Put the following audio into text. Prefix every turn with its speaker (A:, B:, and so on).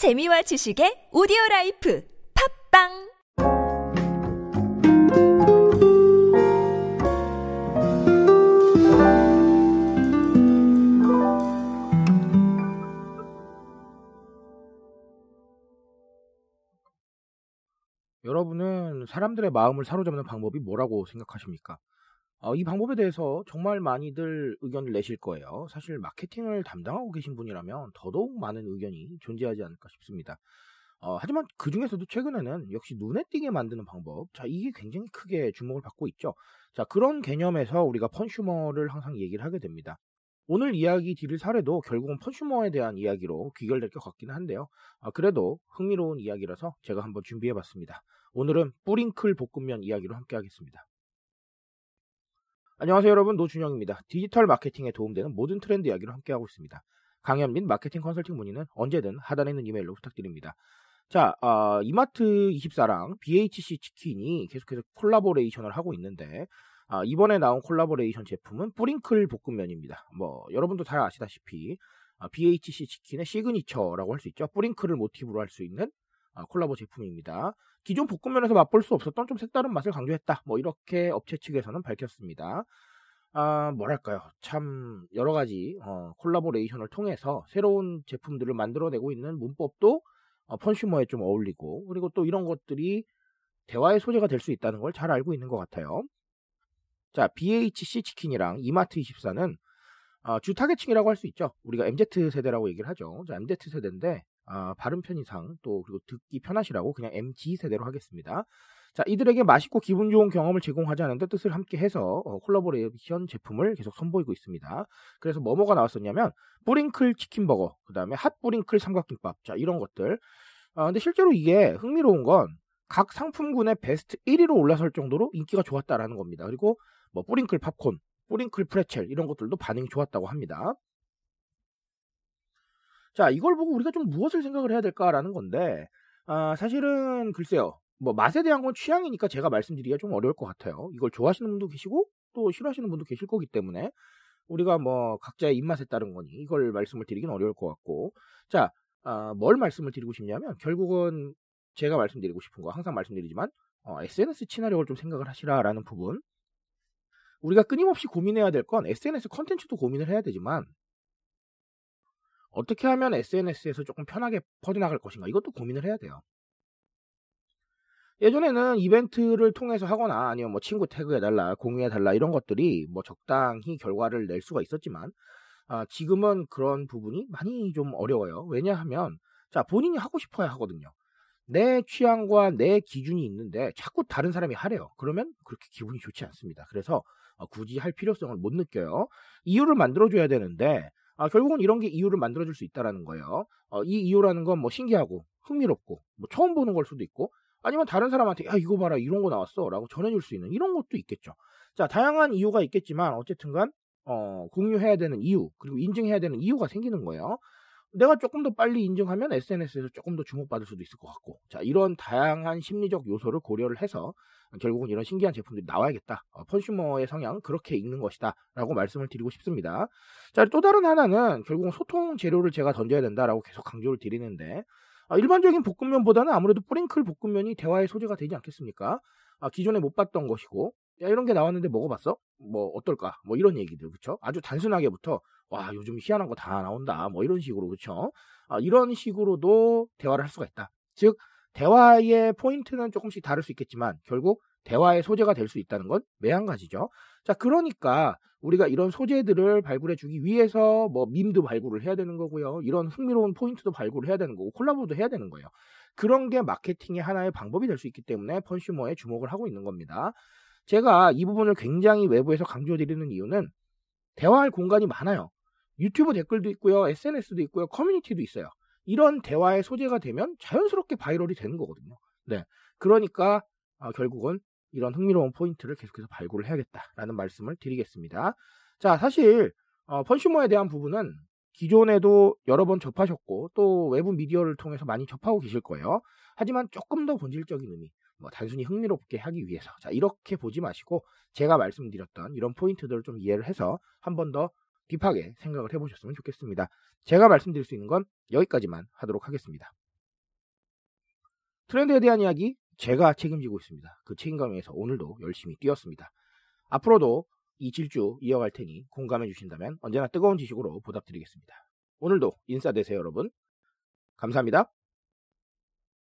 A: 재미와 지식의 오디오 라이프 팝빵
B: 여러분은 사람들의 마음을 사로잡는 방법이 뭐라고 생각하십니까? 어, 이 방법에 대해서 정말 많이들 의견을 내실 거예요. 사실 마케팅을 담당하고 계신 분이라면 더더욱 많은 의견이 존재하지 않을까 싶습니다. 어, 하지만 그 중에서도 최근에는 역시 눈에 띄게 만드는 방법, 자, 이게 굉장히 크게 주목을 받고 있죠. 자, 그런 개념에서 우리가 펀슈머를 항상 얘기를 하게 됩니다. 오늘 이야기 드릴 사례도 결국은 펀슈머에 대한 이야기로 귀결될 것 같기는 한데요. 아, 그래도 흥미로운 이야기라서 제가 한번 준비해 봤습니다. 오늘은 뿌링클 볶음면 이야기로 함께 하겠습니다. 안녕하세요 여러분 노준영입니다. 디지털 마케팅에 도움되는 모든 트렌드 이야기로 함께하고 있습니다. 강연 및 마케팅 컨설팅 문의는 언제든 하단에 있는 이메일로 부탁드립니다. 자, 어, 이마트 24랑 BHC 치킨이 계속해서 콜라보레이션을 하고 있는데 아, 이번에 나온 콜라보레이션 제품은 뿌링클 볶음면입니다. 뭐 여러분도 잘 아시다시피 아, BHC 치킨의 시그니처라고 할 수 있죠. 뿌링클을 모티브로 할 수 있는 아, 콜라보 제품입니다. 기존 볶음면에서 맛볼 수 없었던 좀 색다른 맛을 강조했다. 뭐 이렇게 업체 측에서는 밝혔습니다. 아, 뭐랄까요. 참 여러 가지 어, 콜라보레이션을 통해서 새로운 제품들을 만들어내고 있는 문법도 어, 펀슈머에 좀 어울리고 그리고 또 이런 것들이 대화의 소재가 될 수 있다는 걸 잘 알고 있는 것 같아요. 자, BHC 치킨이랑 이마트24는 어, 주 타겟층이라고 할 수 있죠. 우리가 MZ 세대라고 얘기를 하죠. 자, MZ 세대인데 아, 발음 편의상 또 그리고 듣기 편하시라고 그냥 MG 세대로 하겠습니다. 자, 이들에게 맛있고 기분 좋은 경험을 제공하자는 데 뜻을 함께 해서 어, 콜라보레이션 제품을 계속 선보이고 있습니다. 그래서 뭐뭐가 나왔었냐면 뿌링클 치킨버거, 그 다음에 핫 뿌링클 삼각김밥, 자 이런 것들. 아, 근데 실제로 이게 흥미로운 건 각 상품군의 베스트 1위로 올라설 정도로 인기가 좋았다라는 겁니다. 그리고 뭐 뿌링클 팝콘, 뿌링클 프레첼 이런 것들도 반응이 좋았다고 합니다. 자, 이걸 보고 우리가 좀 무엇을 생각을 해야 될까라는 건데, 아, 사실은 글쎄요. 뭐 맛에 대한 건 취향이니까 제가 말씀드리기가 좀 어려울 것 같아요. 이걸 좋아하시는 분도 계시고 또 싫어하시는 분도 계실 거기 때문에 우리가 뭐 각자의 입맛에 따른 거니 이걸 말씀을 드리긴 어려울 것 같고 자, 아, 뭘 말씀을 드리고 싶냐면 결국은 제가 말씀드리고 싶은 거 항상 말씀드리지만 어, SNS 친화력을 좀 생각을 하시라라는 부분 우리가 끊임없이 고민해야 될 건 SNS 컨텐츠도 고민을 해야 되지만 어떻게 하면 SNS에서 조금 편하게 퍼져나갈 것인가 이것도 고민을 해야 돼요. 예전에는 이벤트를 통해서 하거나 아니면 뭐 친구 태그해달라, 공유해달라 이런 것들이 뭐 적당히 결과를 낼 수가 있었지만 아, 지금은 그런 부분이 많이 좀 어려워요. 왜냐하면 자 본인이 하고 싶어야 하거든요. 내 취향과 내 기준이 있는데 자꾸 다른 사람이 하래요. 그러면 그렇게 기분이 좋지 않습니다. 그래서 어, 굳이 할 필요성을 못 느껴요. 이유를 만들어줘야 되는데 아, 결국은 이런 게 이유를 만들어줄 수 있다라는 거예요. 어, 이 이유라는 건 뭐 신기하고 흥미롭고 뭐 처음 보는 걸 수도 있고 아니면 다른 사람한테 야 이거 봐라 이런 거 나왔어라고 전해줄 수 있는 이런 것도 있겠죠. 자 다양한 이유가 있겠지만 어쨌든간 어, 공유해야 되는 이유 그리고 인증해야 되는 이유가 생기는 거예요. 내가 조금 더 빨리 인증하면 SNS에서 조금 더 주목받을 수도 있을 것 같고 자 이런 다양한 심리적 요소를 고려를 해서 결국은 이런 신기한 제품들이 나와야겠다 어, 펀슈머의 성향 그렇게 읽는 것이다 라고 말씀을 드리고 싶습니다 자 또 다른 하나는 결국은 소통 재료를 제가 던져야 된다라고 계속 강조를 드리는데 아, 일반적인 볶음면보다는 아무래도 뿌링클 볶음면이 대화의 소재가 되지 않겠습니까 아, 기존에 못 봤던 것이고 야 이런 게 나왔는데 먹어봤어? 뭐 어떨까? 뭐 이런 얘기들 그쵸? 아주 단순하게부터 와 요즘 희한한 거 다 나온다 뭐 이런 식으로 그쵸? 아, 이런 식으로도 대화를 할 수가 있다. 즉 대화의 포인트는 조금씩 다를 수 있겠지만 결국 대화의 소재가 될 수 있다는 건 매한가지죠. 자 그러니까 우리가 이런 소재들을 발굴해 주기 위해서 뭐 밈도 발굴을 해야 되는 거고요. 이런 흥미로운 포인트도 발굴을 해야 되는 거고 콜라보도 해야 되는 거예요. 그런 게 마케팅의 하나의 방법이 될 수 있기 때문에 펀슈머에 주목을 하고 있는 겁니다. 제가 이 부분을 굉장히 외부에서 강조드리는 이유는 대화할 공간이 많아요. 유튜브 댓글도 있고요, SNS도 있고요, 커뮤니티도 있어요. 이런 대화의 소재가 되면 자연스럽게 바이럴이 되는 거거든요. 네. 그러니까 어, 결국은 이런 흥미로운 포인트를 계속해서 발굴을 해야겠다라는 말씀을 드리겠습니다. 자, 사실 어, 펀슈머에 대한 부분은 기존에도 여러 번 접하셨고 또 외부 미디어를 통해서 많이 접하고 계실 거예요. 하지만 조금 더 본질적인 의미, 뭐 단순히 흥미롭게 하기 위해서 자 이렇게 보지 마시고 제가 말씀드렸던 이런 포인트들을 좀 이해를 해서 한 번 더 딥하게 생각을 해보셨으면 좋겠습니다. 제가 말씀드릴 수 있는 건 여기까지만 하도록 하겠습니다. 트렌드에 대한 이야기 제가 책임지고 있습니다. 그 책임감에서 오늘도 열심히 뛰었습니다. 앞으로도 이 질주 이어갈 테니 공감해 주신다면 언제나 뜨거운 지식으로 보답드리겠습니다. 오늘도 인싸 되세요 여러분. 감사합니다.